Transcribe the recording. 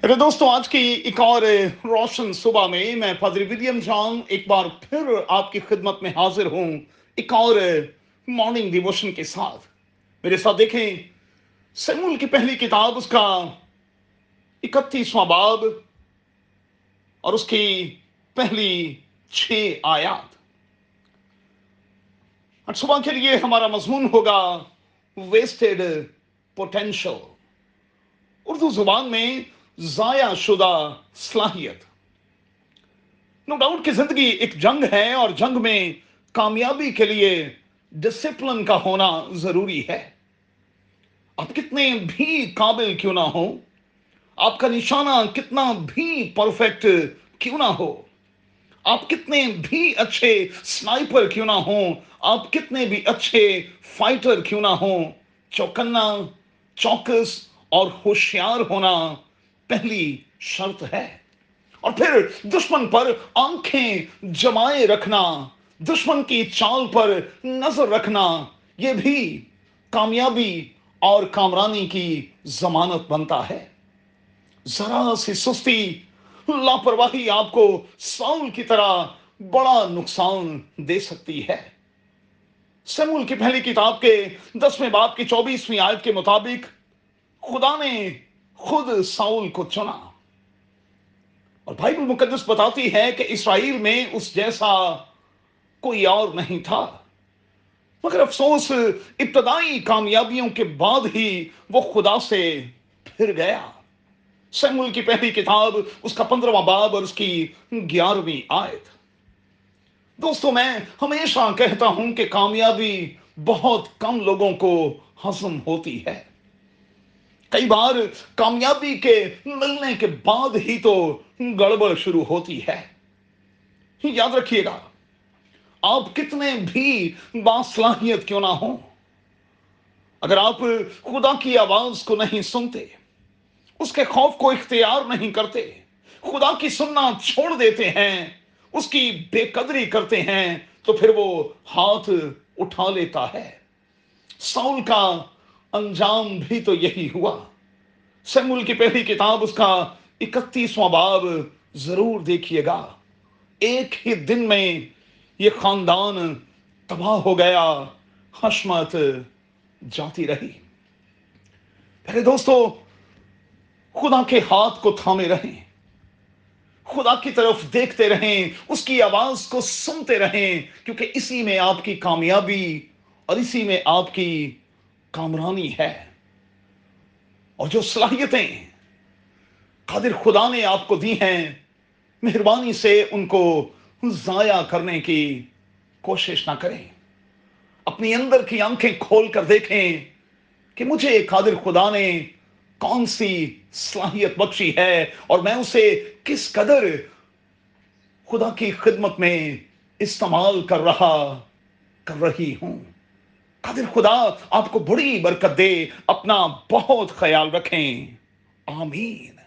اچھا میرے دوستوں آج کی ایک اور روشن صبح میں میں فادر ولیم جان ایک بار پھر آپ کی خدمت میں حاضر ہوں، ایک اور مارننگ ڈیووشن کے ساتھ۔ میرے ساتھ دیکھیں، سیمول کی پہلی کتاب، اس کا اکتیسواں باب اور اس کی پہلی چھ آیات۔ اور صبح کے لیے ہمارا مضمون ہوگا ویسٹڈ پوٹینشل اردو زبان میں ضائع شدہ صلاحیت۔ نو ڈاؤٹ کی زندگی ایک جنگ ہے اور جنگ میں کامیابی کے لیے ڈسپلن کا ہونا ضروری ہے۔ آپ کتنے بھی قابل کیوں نہ ہو آپ کا نشانہ کتنا بھی پرفیکٹ کیوں نہ ہو، آپ کتنے بھی اچھے سنائپر کیوں نہ ہوں، آپ کتنے بھی اچھے فائٹر کیوں نہ ہوں، چوکنا، چوکس اور ہوشیار ہونا پہلی شرط ہے۔ اور پھر دشمن پر آنکھیں جمائے رکھنا، دشمن کی چال پر نظر رکھنا، یہ بھی کامیابی اور کامرانی کی ضمانت بنتا ہے۔ ذرا سی سستی، لاپرواہی آپ کو ساؤل کی طرح بڑا نقصان دے سکتی ہے۔ سمول کی پہلی کتاب کے دسویں باپ کی چوبیسویں آیت کے مطابق خدا نے خود ساؤل کو چنا۔ اور بائبل مقدس بتاتی ہے کہ اسرائیل میں اس جیسا کوئی اور نہیں تھا۔ مگر افسوس، ابتدائی کامیابیوں کے بعد ہی وہ خدا سے پھر گیا۔ سیمول کی پہلی کتاب، اس کا پندرواں باب اور اس کی گیارہویں آیت۔ دوستوں میں ہمیشہ کہتا ہوں کہ کامیابی بہت کم لوگوں کو ہضم ہوتی ہے۔ کئی بار کامیابی کے ملنے کے بعد ہی تو گڑبڑ شروع ہوتی ہے۔ یاد رکھیے گا، آپ کتنے بھی باصلاحیت کیوں نہ ہوں، اگر آپ خدا کی آواز کو نہیں سنتے، اس کے خوف کو اختیار نہیں کرتے، خدا کی سننا چھوڑ دیتے ہیں، اس کی بے قدری کرتے ہیں، تو پھر وہ ہاتھ اٹھا لیتا ہے۔ ساؤل کا انجام بھی تو یہی ہوا۔ سیمول کی پہلی کتاب، اس کا اکتیسواں باب ضرور دیکھیے گا۔ ایک ہی دن میں یہ خاندان تباہ ہو گیا حشمت جاتی رہی۔ پہلے دوستو، خدا کے ہاتھ کو تھامے رہیں، خدا کی طرف دیکھتے رہیں، اس کی آواز کو سنتے رہیں، کیونکہ اسی میں آپ کی کامیابی اور اسی میں آپ کی کامرانی ہے اور جو صلاحیتیں قادر خدا نے آپ کو دی ہیں، مہربانی سے ان کو ضائع کرنے کی کوشش نہ کریں۔ اپنی اندر کی آنکھیں کھول کر دیکھیں کہ مجھے قادر خدا نے کون سی صلاحیت بخشی ہے اور میں اسے کس قدر خدا کی خدمت میں استعمال کر رہا، کر رہی ہوں۔ قادر خدا آپ کو بڑی برکت دے اپنا بہت خیال رکھیں۔ آمین۔